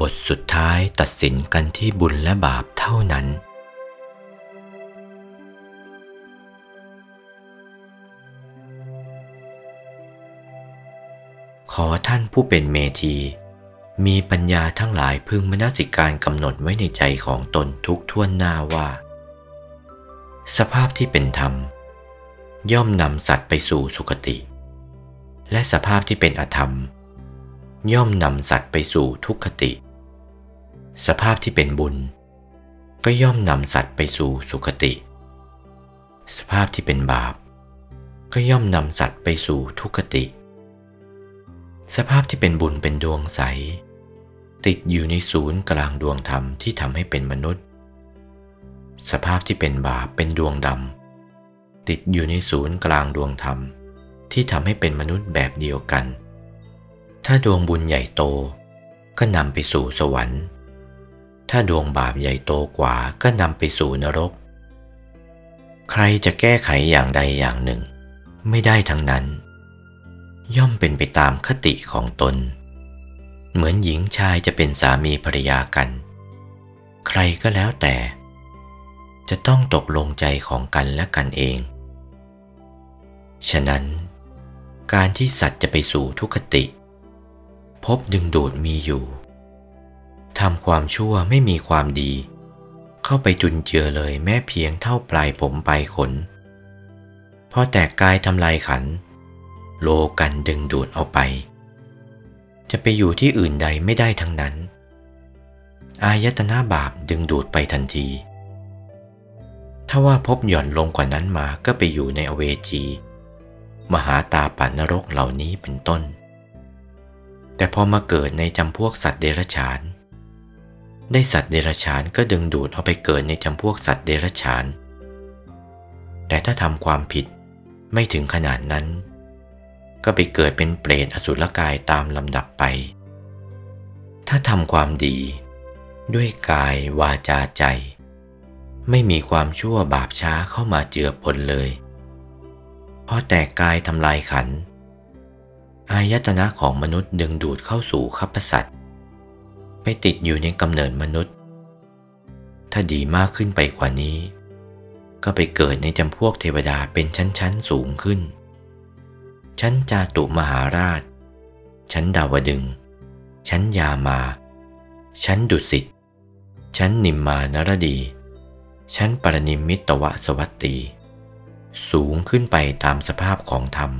บทสุดท้ายตัดสินกันที่บุญและบาปเท่านั้น ขอท่านผู้เป็นเมธี มีปัญญาทั้งหลายพึงมนสิการกำหนดไว้ในใจของตนทุกท่วนหน้าว่า สภาพที่เป็นธรรม ย่อมนำสัตว์ไปสู่สุคติ และสภาพที่เป็นอธรรมย่อมนำสัตว์ไปสู่ทุกขติ สภาพที่เป็นบุญ ก็ย่อมนำสัตว์ไปสู่สุคติ สภาพที่เป็นบาป ก็ย่อมนำสัตว์ไปสู่ทุกขติ สภาพที่เป็นบุญเป็นดวงใส ติดอยู่ในศูนย์กลางดวงธรรมที่ทำให้เป็นมนุษย์ สภาพที่เป็นบาปเป็นดวงดำติดอยู่ในศูนย์กลางดวงธรรมที่ทำให้เป็นมนุษย์แบบเดียวกัน ถ้าดวงบุญใหญ่โตก็นำไปสู่สวรรค์ ถ้าดวงบาปใหญ่โตกว่าก็นำไปสู่นรก ใครจะแก้ไขอย่างใดอย่างหนึ่ง ไม่ได้ทั้งนั้น ย่อมเป็นไปตามคติของตน เหมือนหญิงชายจะเป็นสามีภรรยากัน ใครก็แล้วแต่ จะต้องตกลงใจของกันและกันเอง ฉะนั้น การที่สัตว์จะไปสู่ทุกขติ พบดึงดูดมีอยู่ ทำความชั่วไม่มีความดี เข้าไปจุนเจือเลยแม้เพียงเท่าปลายผมปลายขน พอแตกกายทำลายขัน โลกันดึงดูดเอาไป จะไปอยู่ที่อื่นใดไม่ได้ทั้งนั้น อายตนะบาปดึงดูดไปทันที ถ้าว่าพบหย่อนลงกว่านั้นมาก็ไปอยู่ในอเวจี มหาตาปานรกเหล่านี้เป็นต้นแต่พอมาเกิดในจำพวกสัตว์เดรัจฉาน ได้สัตว์เดรัจฉานก็ดึงดูดเอาไปเกิดในจำพวกสัตว์เดรัจฉาน แต่ถ้าทำความผิดไม่ถึงขนาดนั้น ก็ไปเกิดเป็นเปรตอสุรกายตามลำดับไป ถ้าทำความดี ด้วยกายวาจาใจ ไม่มีความชั่วบาปช้าเข้ามาเจือปนเลยพอแตกกายทำลายขัน อายตนะของมนุษย์ดึงดูดเข้าสู่ขัพสัตว ไปติดอยู่ในกำเนิดมนุษย์ ถ้าดีมากขึ้นไปกว่านี้ ก็ไปเกิดในจำพวกเทวดาเป็นชั้นๆสูงขึ้น ชั้นจาตุมหาราช ชั้นดาวดึง ชั้นยามา ชั้นดุสิต ชั้นนิมมานรดี ชั้นปรนิมมิตวสวัตตีสูงขึ้นไปตามสภาพของธรรม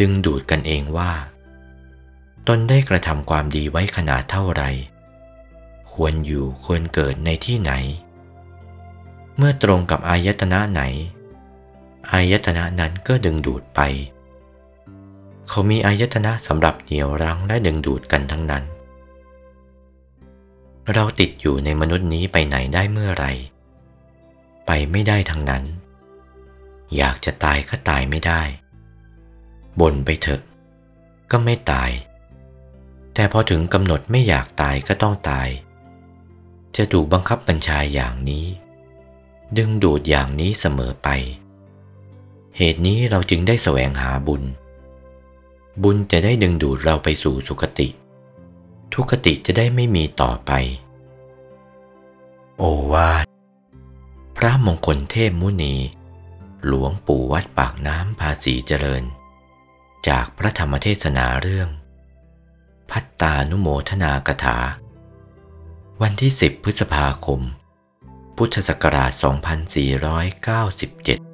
ดึงดูดกันเองว่า ตนได้กระทำความดีไว้ขนาดเท่าไร ควรอยู่ควรเกิดในที่ไหน เมื่อตรงกับอายตนะไหน อายตนะนั้นก็ดึงดูดไป เขามีอายตนะสำหรับเหนี่ยวรั้งและดึงดูดกันทั้งนั้น เราติดอยู่ในมนุษย์นี้ไปไหนได้เมื่อไร ไปไม่ได้ทั้งนั้น อยากจะตายก็ตายไม่ได้บ่นไปเถอะ ก็ไม่ตาย แต่พอถึงกำหนดไม่อยากตายก็ต้องตาย จะถูกบังคับบัญชาอย่างนี้ ดึงดูดอย่างนี้เสมอไป เหตุนี้เราจึงได้แสวงหาบุญ บุญจะได้ดึงดูดเราไปสู่สุคติ ทุกติจะได้ไม่มีต่อไป โอวาทพระมงคลเทพมุนี หลวงปู่วัดปากน้ำภาษีเจริญ จากพระธรรมเทศนาเรื่อง พัตตานุโมทนากถา วันที่ 10 พฤษภาคม พุทธศักราช 2497